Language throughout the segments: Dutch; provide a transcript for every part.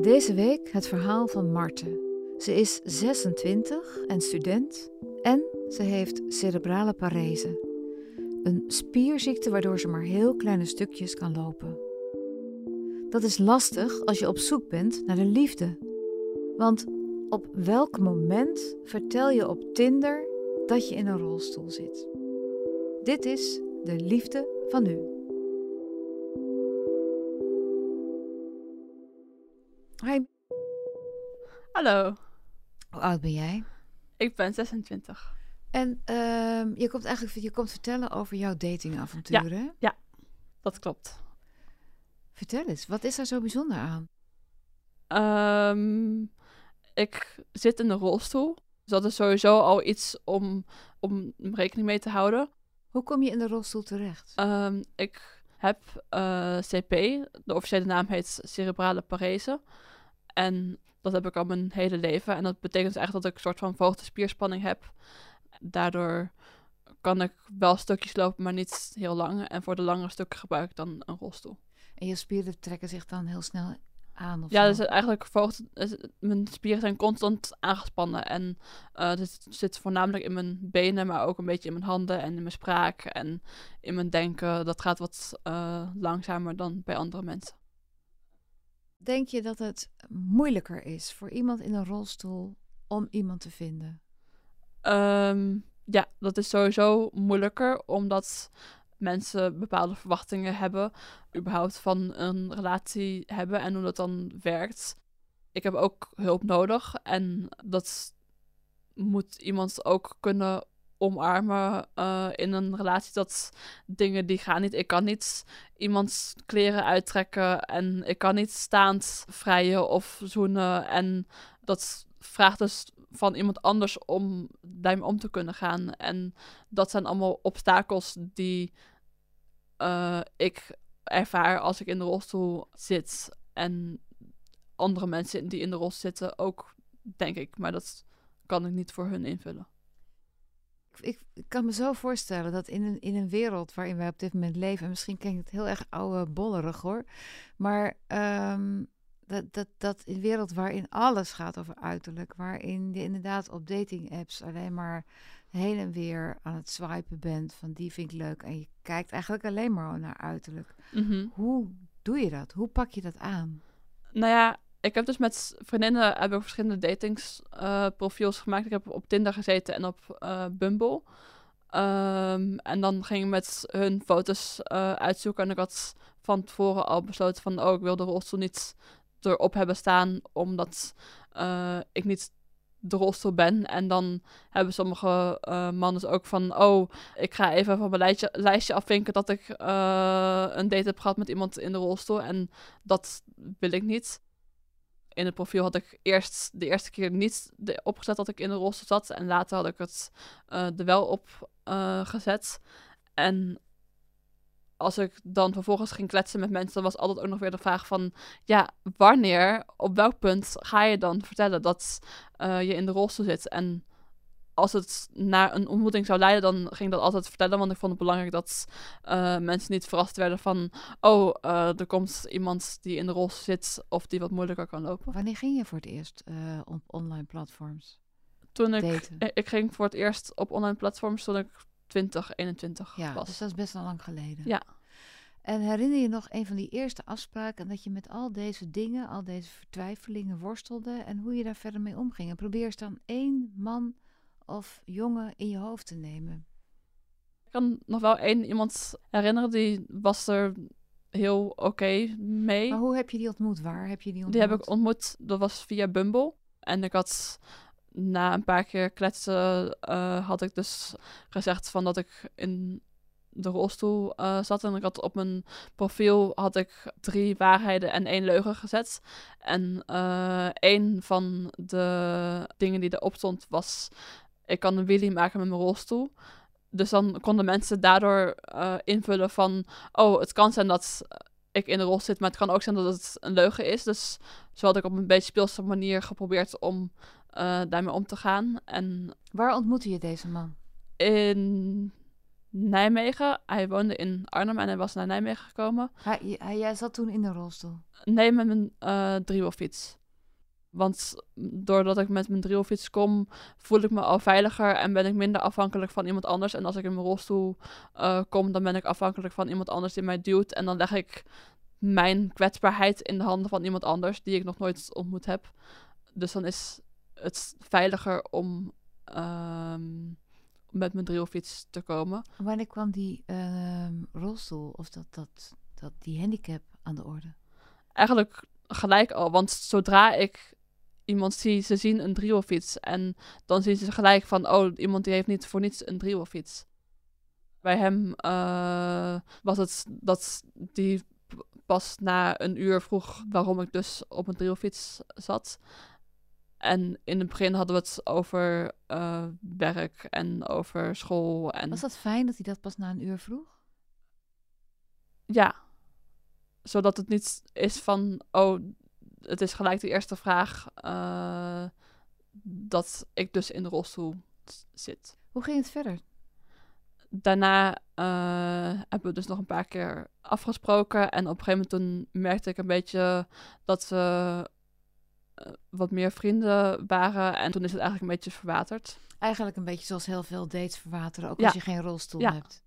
Deze week het verhaal van Marte. Ze is 26 en student en ze heeft cerebrale parese. Een spierziekte waardoor ze maar heel kleine stukjes kan lopen. Dat is lastig als je op zoek bent naar de liefde. Want op welk moment vertel je op Tinder dat je in een rolstoel zit? Dit is de liefde van nu. Hi, Hallo, hoe oud ben jij? ik ben 26. En ehm, je komt eigenlijk je komt vertellen over jouw datingavonturen. hè? Dat klopt. Vertel eens, wat is daar zo bijzonder aan? Ehm, ik zit in een rolstoel. Dus dat is sowieso al iets om, om rekening mee te houden. Hoe kom je in de rolstoel terecht? Ehm, ik heb eh, CP, de officiële naam heet cerebrale parese. En dat heb ik al mijn hele leven. En dat betekent dus eigenlijk dat ik een soort van verhoogde spierspanning heb. Daardoor kan ik wel stukjes lopen, maar niet heel lang. En voor de langere stukken gebruik ik dan een rolstoel. En je spieren trekken zich dan heel snel aan of Ja, zo? dus eigenlijk verhoogt, is- mijn spieren zijn constant aangespannen. En eh dit zit voornamelijk in mijn benen, maar ook een beetje in mijn handen en in mijn spraak en in mijn denken. Dat gaat wat eh, langzamer dan bij andere mensen. Denk je dat het moeilijker is voor iemand in een rolstoel om iemand te vinden? Ehm, ja, dat is sowieso moeilijker, omdat mensen bepaalde verwachtingen hebben, überhaupt van een relatie hebben en hoe dat dan werkt. Ik heb ook hulp nodig en dat moet iemand ook kunnen omarmen eh, in een relatie. Dat dingen die gaan niet. Ik kan niet iemands kleren uittrekken en ik kan niet staand vrijen of zoenen. En dat vraagt dus van iemand anders om daarmee om te kunnen gaan. En dat zijn allemaal obstakels die eh, ik ervaar als ik in de rolstoel zit. En andere mensen die in de rolstoel zitten ook, denk ik. Maar dat kan ik niet voor hun invullen. Ik, ik kan me zo voorstellen dat in een, in een wereld waarin wij op dit moment leven, en misschien klinkt het heel erg oude bollerig hoor, maar ehm, dat, dat, dat in een wereld waarin alles gaat over uiterlijk, waarin je inderdaad op dating apps alleen maar heen en weer aan het swipen bent van die vind ik leuk en je kijkt eigenlijk alleen maar naar uiterlijk. Mhm. Hoe doe je dat? Hoe pak je dat aan? Nou ja, ik heb dus met vriendinnen heb ik verschillende datingsprofiels gemaakt. Ik heb op Tinder gezeten en op eh, Bumble. Ehm, en dan ging ik met hun foto's eh, uitzoeken. En ik had van tevoren al besloten van... oh, ik wil de rolstoel niet erop hebben staan... omdat eh, ik niet de rolstoel ben. En dan hebben sommige mannen ook van... oh, ik ga even van mijn lijstje, afvinken... dat ik een date heb gehad met iemand in de rolstoel. En dat wil ik niet in het profiel had ik eerst de eerste keer niet de, opgezet dat ik in de rolstoel zat. En later had ik het eh, er wel op eh, gezet. En als ik dan vervolgens ging kletsen met mensen, was altijd ook nog weer de vraag van... Ja, wanneer, op welk punt ga je dan vertellen dat eh, je in de rolstoel zit? En als het naar een ontmoeting zou leiden, dan ging ik dat altijd vertellen. Want ik vond het belangrijk dat eh, mensen niet verrast werden van... Oh, eh, er komt iemand die in de rolstoel zit of die wat moeilijker kan lopen. Wanneer ging je voor het eerst eh, op online platforms Toen ik, ik ging voor het eerst op online platforms toen ik 20, 21 Ja, was. dus dat is best wel lang geleden. Ja. En herinner je nog een van die eerste afspraken dat je met al deze dingen, al deze vertwijfelingen worstelde en hoe je daar verder mee omging? En probeer eens dan één man of jongen in je hoofd te nemen. Ik kan nog wel één iemand herinneren, die was er heel oké mee. Maar hoe heb je die ontmoet? Waar heb je die ontmoet? Die heb ik ontmoet, dat was via Bumble. En ik had na een paar keer kletsen, eh, had ik dus gezegd van dat ik in de rolstoel uh, zat. En ik had op mijn profiel had ik drie waarheden en één leugen gezet. En uh, één van de dingen die erop stond was... Ik kan een wheelie maken met mijn rolstoel. Dus dan konden mensen daardoor uh, invullen van... Oh, het kan zijn dat ik in de rol zit, maar het kan ook zijn dat het een leugen is. Dus zo had ik op een beetje speelse manier geprobeerd om uh, daarmee om te gaan. En Waar ontmoette je deze man? In Nijmegen. Hij woonde in Arnhem en hij was naar Nijmegen gekomen. Hij, hij, jij zat toen in de rolstoel? Nee, met mijn uh, driewielfiets. Want doordat ik met mijn driewielfiets kom, voel ik me al veiliger en ben ik minder afhankelijk van iemand anders. En als ik in mijn rolstoel uh, kom, dan ben ik afhankelijk van iemand anders die mij duwt. En dan leg ik mijn kwetsbaarheid in de handen van iemand anders die ik nog nooit ontmoet heb. Dus dan is het veiliger om um, met mijn drillfiets te komen. Wanneer kwam die uh, rolstoel of dat, dat, dat, die handicap aan de orde? Eigenlijk gelijk al, want zodra ik iemand zie, ze zien een driewielfiets en dan zien ze gelijk van, oh, iemand die heeft niet voor niets een driewielfiets. Bij hem uh, was het dat die pas na een uur vroeg waarom ik dus op een driewielfiets zat. En in het begin hadden we het over uh, werk en over school. En... Was dat fijn dat hij dat pas na een uur vroeg? Ja. Zodat het niet is van, oh, het is gelijk de eerste vraag uh, dat ik dus in de rolstoel zit. Hoe ging het verder? Daarna uh, hebben we dus nog een paar keer afgesproken. En op een gegeven moment toen merkte ik een beetje dat ze wat meer vrienden waren. En toen is het eigenlijk een beetje verwaterd. Eigenlijk een beetje zoals heel veel dates verwateren, ook als je geen rolstoel ja. hebt.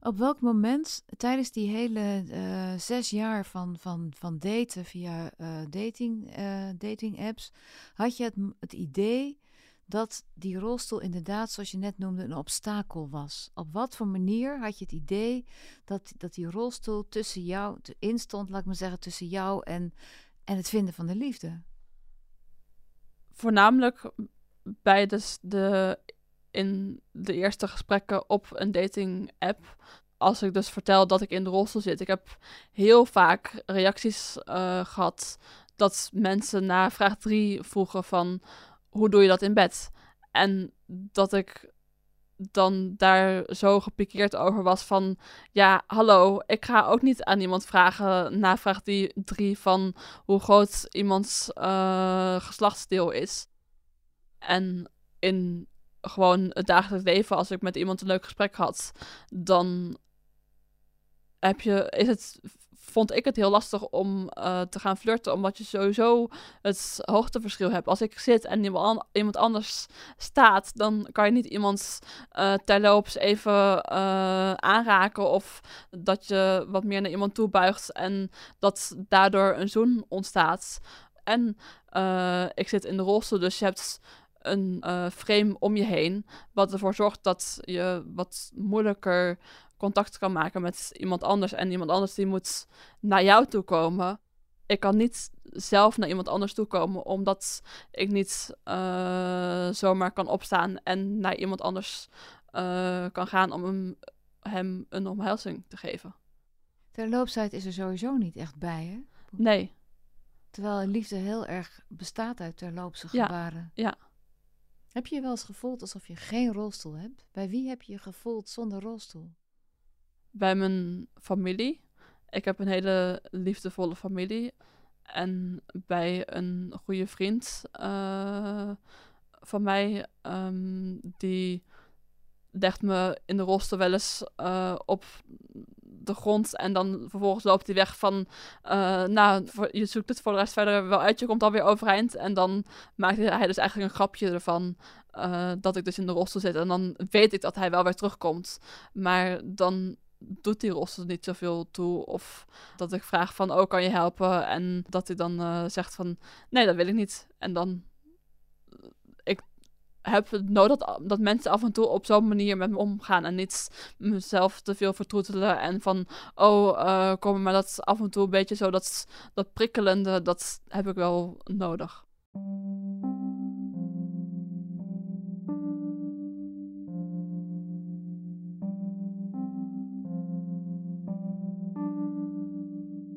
Op welk moment tijdens die hele uh, zes jaar van, van, van daten via uh, dating, uh, dating apps, had je het, het idee dat die rolstoel inderdaad, zoals je net noemde, een obstakel was? Op wat voor manier had je het idee dat, dat die rolstoel tussen jou, instond, laat ik maar zeggen, tussen jou en, en het vinden van de liefde? voornamelijk bij de, de, in de eerste gesprekken op een dating app. Als ik dus vertel dat ik in de rolstoel zit. Ik heb heel vaak reacties uh, gehad dat mensen na vraag 3 vroegen van hoe doe je dat in bed? En dat ik dan daar zo gepikeerd over was van... Ja, hallo, ik ga ook niet aan iemand vragen na vraag die drie van hoe groot iemands uh, geslachtsdeel is. En in gewoon het dagelijks leven, als ik met iemand een leuk gesprek had, dan heb je, is het vond ik het heel lastig om uh, te gaan flirten, omdat je sowieso het hoogteverschil hebt. Als ik zit en iemand anders staat, dan kan je niet iemand uh, terloops even uh, aanraken of dat je wat meer naar iemand toe buigt en dat daardoor een zoen ontstaat. En ik zit in de rolstoel, dus je hebt een frame om je heen, wat ervoor zorgt dat je wat moeilijker contact kan maken met iemand anders. En iemand anders die moet naar jou toe komen. Ik kan niet zelf naar iemand anders toe komen, omdat ik niet uh, zomaar kan opstaan en naar iemand anders uh, kan gaan om hem, hem een omhelzing te geven. Terloopsheid is er sowieso niet echt bij, hè? Nee. Terwijl liefde heel erg bestaat uit terloopse gebaren. Ja. Heb je je wel eens gevoeld alsof je geen rolstoel hebt? Bij wie heb je je gevoeld zonder rolstoel? bij mijn familie. Ik heb een hele liefdevolle familie. En bij een goede vriend uh, van mij, um, die legt me in de rolstoel wel eens uh, op de grond. En dan vervolgens loopt hij weg van, uh, nou, voor, je zoekt het voor de rest verder wel uit. Je komt alweer overeind. En dan maakt hij dus eigenlijk een grapje ervan. dat ik dus in de rolstoel zit. En dan weet ik dat hij wel weer terugkomt. Maar dan doet die roster niet zoveel toe. Of dat ik vraag van, oh, kan je helpen? En dat hij dan uh, zegt van, nee, dat wil ik niet. En dan, heb nodig dat, dat mensen af en toe op zo'n manier met me omgaan. En niet mezelf te veel vertroetelen. En van, oh, eh, uh, kom maar dat af en toe een beetje zo. Dat, dat prikkelende, dat heb ik wel nodig.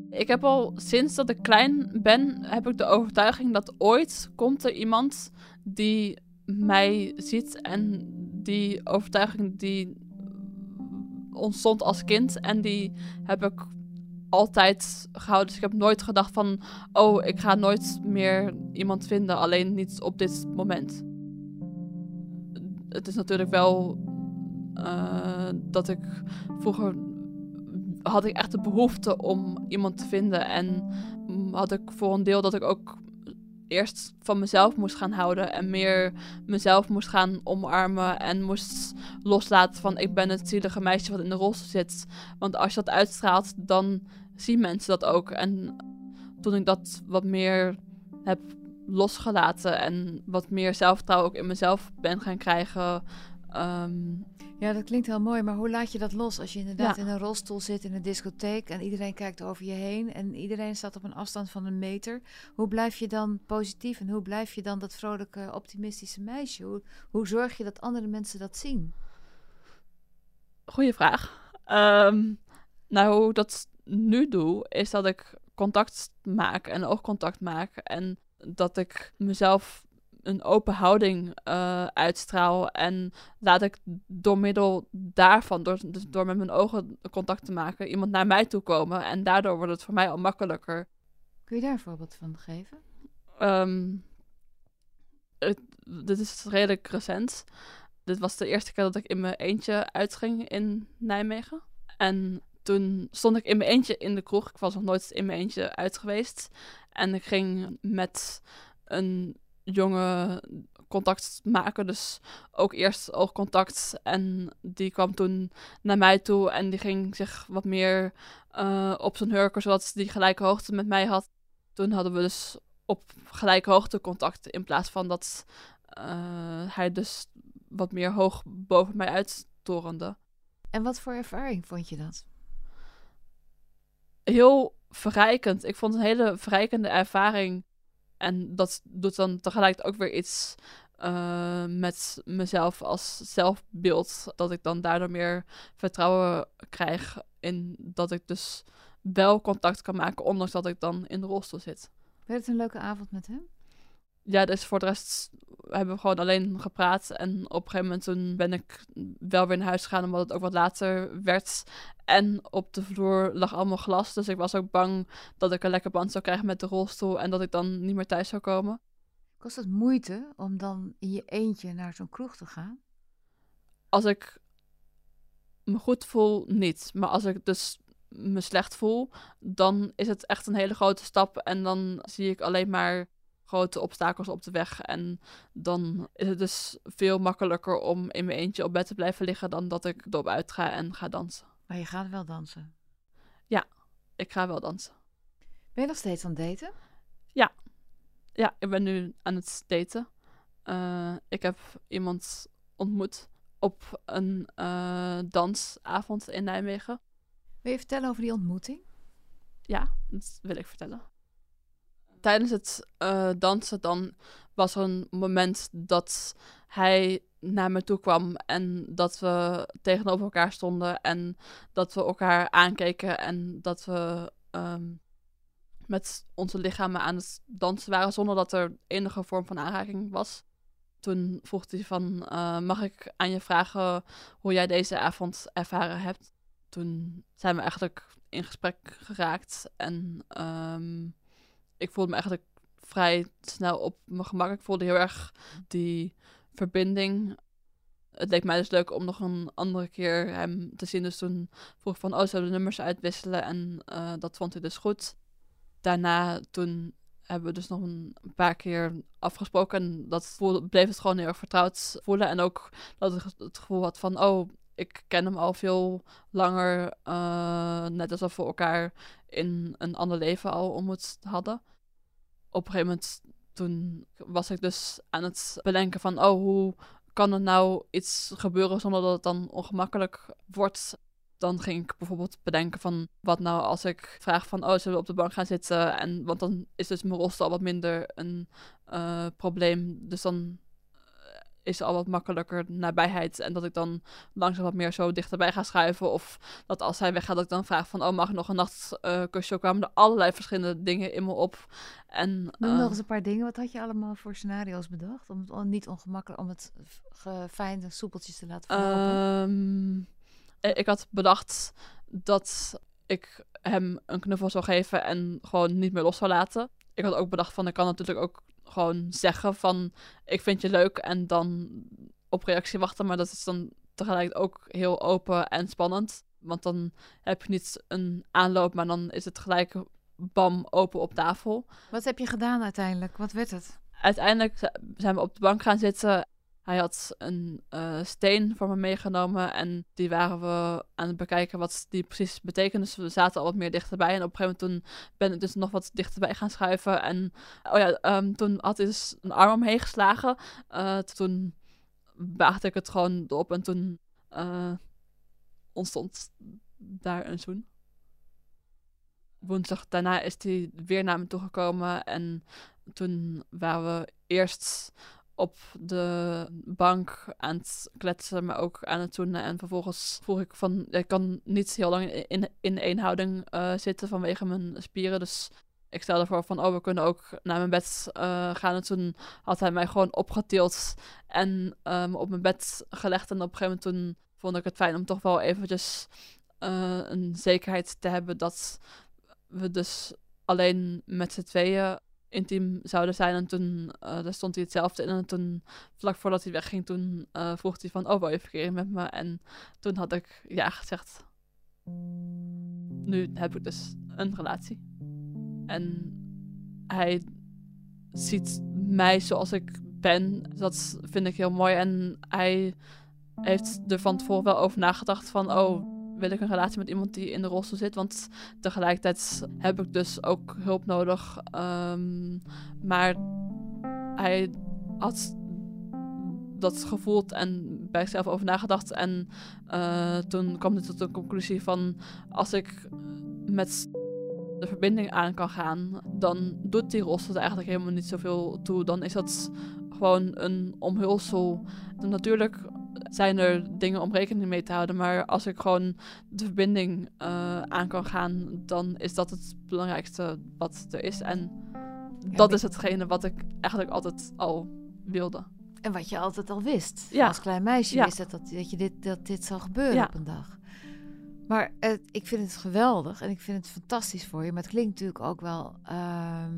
Ik heb al sinds dat ik klein ben, heb ik de overtuiging dat ooit komt er iemand die mij ziet en die overtuiging die ontstond als kind en die heb ik altijd gehouden. Dus ik heb nooit gedacht van, oh, ik ga nooit meer iemand vinden, alleen niet op dit moment. Het is natuurlijk wel uh, dat ik vroeger had ik echt de behoefte om iemand te vinden en had ik voor een deel dat ik ook eerst van mezelf moest gaan houden en meer mezelf moest gaan omarmen en moest loslaten van ik ben het zielige meisje wat in de rolstoel zit. Want als je dat uitstraalt, dan zien mensen dat ook. En toen ik dat wat meer heb losgelaten en wat meer zelfvertrouwen ook in mezelf ben gaan krijgen. Ehm, ja, dat klinkt heel mooi, maar hoe laat je dat los als je inderdaad in een rolstoel zit in een discotheek en iedereen kijkt over je heen en iedereen staat op een afstand van een meter? Hoe blijf je dan positief en hoe blijf je dan dat vrolijke, optimistische meisje? Hoe, hoe zorg je dat andere mensen dat zien? Goeie vraag. Um, nou, hoe dat nu doe, is dat ik contact maak en oogcontact maak. En dat ik mezelf een open houding uh, uitstraal. En laat ik door middel daarvan, door, dus door met mijn ogen contact te maken, iemand naar mij toe komen. En daardoor wordt het voor mij al makkelijker. Kun je daar een voorbeeld van geven? Um, dit is redelijk recent. Dit was de eerste keer dat ik in mijn eentje uitging in Nijmegen. En toen stond ik in mijn eentje in de kroeg. Ik was nog nooit in mijn eentje uit geweest. En ik ging met een jonge contact maken. Dus ook eerst oogcontact. En die kwam toen naar mij toe. En die ging zich wat meer uh, op zijn hurken, zodat die gelijke hoogte met mij had. Toen hadden we dus op gelijke hoogte contact. In plaats van dat uh, hij dus wat meer hoog boven mij uittorende. En wat voor ervaring vond je dat? heel verrijkend. Ik vond het een hele verrijkende ervaring. En dat doet dan tegelijk ook weer iets uh, met mezelf als zelfbeeld. Dat ik dan daardoor meer vertrouwen krijg in dat ik dus wel contact kan maken, ondanks dat ik dan in de rolstoel zit. Werd het een leuke avond met hem? Ja, dus voor de rest hebben we gewoon alleen gepraat. En op een gegeven moment toen ben ik wel weer naar huis gegaan, omdat het ook wat later werd. En op de vloer lag allemaal glas, dus ik was ook bang dat ik een lekker band zou krijgen met de rolstoel en dat ik dan niet meer thuis zou komen. Kost het moeite om dan in je eentje naar zo'n kroeg te gaan? Als ik me goed voel, niet. Maar als ik dus me slecht voel, dan is het echt een hele grote stap. En dan zie ik alleen maar grote obstakels op de weg. En dan is het dus veel makkelijker om in mijn eentje op bed te blijven liggen dan dat ik erop uit ga en ga dansen. Maar je gaat wel dansen? Ja, ik ga wel dansen. Ben je nog steeds aan het daten? Ja. Ja, ik ben nu aan het daten. Uh, ik heb iemand ontmoet op een uh, dansavond in Nijmegen. Wil je vertellen over die ontmoeting? Ja, dat wil ik vertellen tijdens het uh, dansen dan was er een moment dat hij naar me toe kwam en dat we tegenover elkaar stonden en dat we elkaar aankeken en dat we um, met onze lichamen aan het dansen waren zonder dat er enige vorm van aanraking was. Toen vroeg hij van, uh, mag ik aan je vragen hoe jij deze avond ervaren hebt? Toen zijn we eigenlijk in gesprek geraakt en um, ik voelde me eigenlijk vrij snel op mijn gemak. Ik voelde heel erg die verbinding. Het leek mij dus leuk om nog een andere keer hem te zien. Dus toen vroeg ik van, oh, zullen we nummers uitwisselen? En uh, dat vond hij dus goed. Daarna, toen hebben we dus nog een paar keer afgesproken. En dat bleef het gewoon heel erg vertrouwd voelen. En ook dat ik het gevoel had van, oh, ik ken hem al veel langer. Uh, net alsof we elkaar in een ander leven al ontmoet hadden op een gegeven moment toen was ik dus aan het bedenken van, oh, hoe kan er nou iets gebeuren zonder dat het dan ongemakkelijk wordt? Dan ging ik bijvoorbeeld bedenken van, wat nou als ik vraag van, oh, zullen we op de bank gaan zitten? En, want dan is dus mijn rolstoel wat minder een uh, probleem. Dus dan, is al wat makkelijker nabijheid. En dat ik dan langzaam wat meer zo dichterbij ga schuiven. Of dat als hij weggaat, dat ik dan vraag van... oh, mag ik nog een nachtkusje? Uh, kwamen er allerlei verschillende dingen in me op. En, nog eens een paar dingen. Wat had je allemaal voor scenario's bedacht? Om het niet ongemakkelijk, om het fijne soepeltjes te laten verlopen? ik had bedacht dat ik hem een knuffel zou geven en gewoon niet meer los zou laten. Ik had ook bedacht van, ik kan natuurlijk ook gewoon zeggen van, ik vind je leuk en dan op reactie wachten. Maar dat is dan tegelijk ook heel open en spannend. Want dan heb je niet een aanloop, maar dan is het gelijk bam, open op tafel. Wat heb je gedaan uiteindelijk? Wat werd het? Uiteindelijk zijn we op de bank gaan zitten hij had een uh, steen voor me meegenomen en die waren we aan het bekijken wat die precies betekende. Dus we zaten al wat meer dichterbij en op een gegeven moment toen ben ik dus nog wat dichterbij gaan schuiven. En oh ja, um, toen had hij dus een arm omheen geslagen. Uh, toen waagde ik het gewoon op en toen uh, ontstond daar een zoen. Woensdag daarna is hij weer naar me toegekomen en toen waren we eerst op de bank aan het kletsen, maar ook aan het zoenen. En vervolgens vroeg ik van, ik kan niet heel lang in, in één houding uh, zitten vanwege mijn spieren. Dus ik stelde voor van, oh, we kunnen ook naar mijn bed uh, gaan. En toen had hij mij gewoon opgetild en um, op mijn bed gelegd. En op een gegeven moment toen vond ik het fijn om toch wel eventjes uh, een zekerheid te hebben dat we dus alleen met z'n tweeën intiem zouden zijn. En toen uh, daar stond hij hetzelfde in. En toen, vlak voordat hij wegging, toen uh, vroeg hij van... Oh, wil je verkeren met me? En toen had ik ja gezegd. Nu heb ik dus een relatie. En hij ziet mij zoals ik ben. Dat vind ik heel mooi. En hij heeft er van tevoren wel over nagedacht van... Oh, wil ik een relatie met iemand die in de rolstoel zit. Want tegelijkertijd heb ik dus ook hulp nodig. Um, maar hij had dat gevoeld en bij zichzelf over nagedacht. En uh, toen kwam hij tot de conclusie van als ik met de verbinding aan kan gaan, dan doet die rolstoel eigenlijk helemaal niet zoveel toe. Dan is dat gewoon een omhulsel. En natuurlijk zijn er dingen om rekening mee te houden. Maar als ik gewoon de verbinding uh, aan kan gaan, dan is dat het belangrijkste wat er is. En dat is hetgene wat ik eigenlijk altijd al wilde. En wat je altijd al wist. Ja. Als klein meisje ja. wist dat, dat, dat, je dit, dat dit zou gebeuren op een dag. Maar ik vind het geweldig en ik vind het fantastisch voor je. Maar het klinkt natuurlijk ook wel... Ehm,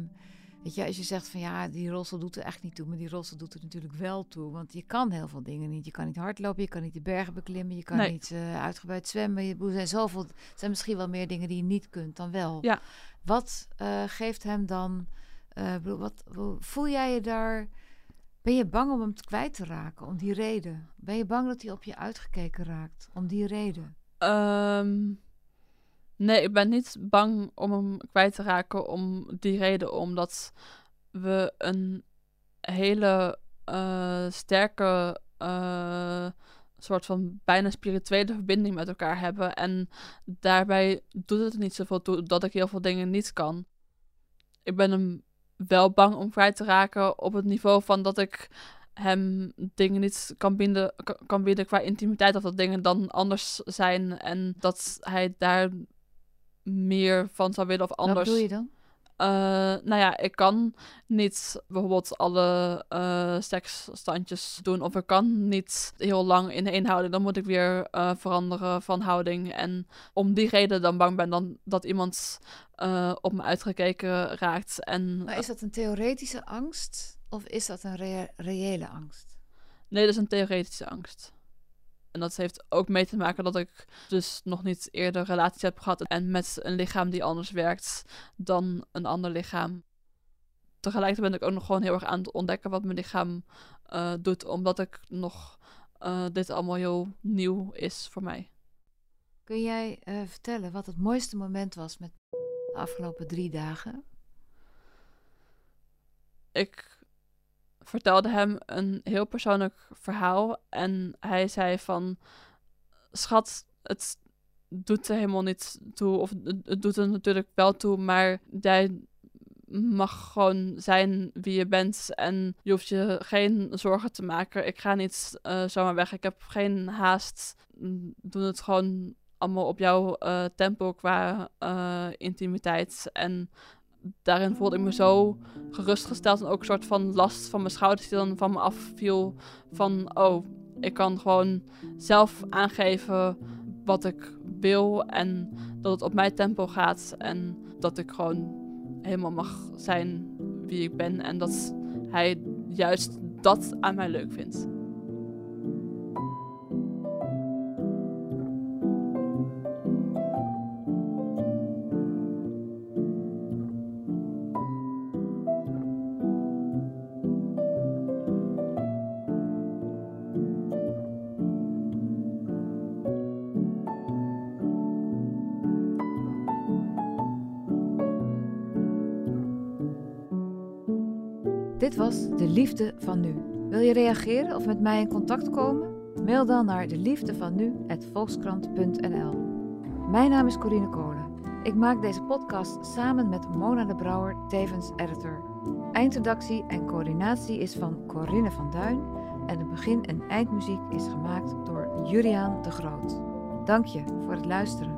Weet je, als je zegt van ja, die rolstoel doet er echt niet toe, maar die rolstoel doet er natuurlijk wel toe. Want je kan heel veel dingen niet. Je kan niet hardlopen, je kan niet de bergen beklimmen, je kan niet uh, uitgebreid zwemmen. Je, er zijn zoveel, zijn misschien wel meer dingen die je niet kunt dan wel. Ja. Wat uh, geeft hem dan, uh, wat, voel jij je daar, ben je bang om hem kwijt te raken om die reden? Ben je bang dat hij op je uitgekeken raakt om die reden? Um Nee, ik ben niet bang om hem kwijt te raken om die reden. Omdat we een hele uh, sterke uh, soort van bijna spirituele verbinding met elkaar hebben. En daarbij doet het niet zoveel toe dat ik heel veel dingen niet kan. Ik ben hem wel bang om kwijt te raken op het niveau van dat ik hem dingen niet kan bieden, kan bieden qua intimiteit. Of dat dingen dan anders zijn. En dat hij daar meer van zou willen of anders. Wat doe je dan? Uh, nou ja, ik kan niet bijvoorbeeld alle uh, seksstandjes doen. Of ik kan niet heel lang in één houding. Dan moet ik weer uh, veranderen van houding. En om die reden dan bang ben dan dat iemand op me uitgekeken raakt. En, maar is dat een theoretische angst? Of is dat een reële angst? Nee, dat is een theoretische angst. En dat heeft ook mee te maken dat ik dus nog niet eerder relaties heb gehad. En met een lichaam die anders werkt dan een ander lichaam. Tegelijkertijd ben ik ook nog gewoon heel erg aan het ontdekken wat mijn lichaam uh, doet. Omdat ik nog uh, dit allemaal heel nieuw is voor mij. Kun jij uh, vertellen wat het mooiste moment was met de afgelopen drie dagen? Ik vertelde hem een heel persoonlijk verhaal. En hij zei van, schat, het doet er helemaal niet toe. Of het doet er natuurlijk wel toe, maar jij mag gewoon zijn wie je bent en je hoeft je geen zorgen te maken. Ik ga niet uh, zomaar weg. Ik heb geen haast. Doe het gewoon allemaal op jouw uh, tempo qua uh, intimiteit. En daarin voelde ik me zo gerustgesteld en ook een soort van last van mijn schouders die dan van me afviel. Van, oh, ik kan gewoon zelf aangeven wat ik wil en dat het op mijn tempo gaat en dat ik gewoon helemaal mag zijn wie ik ben en dat hij juist dat aan mij leuk vindt. De Liefde van Nu. Wil je reageren of met mij in contact komen? Mail dan naar deliefdevanu@volkskrant.nl. Mijn naam is Corine Kolen. Ik maak deze podcast samen met Mona de Brouwer, tevens editor. Eindredactie en coördinatie is van Corinne van Duin en de begin- en eindmuziek is gemaakt door Juriaan de Groot. Dank je voor het luisteren.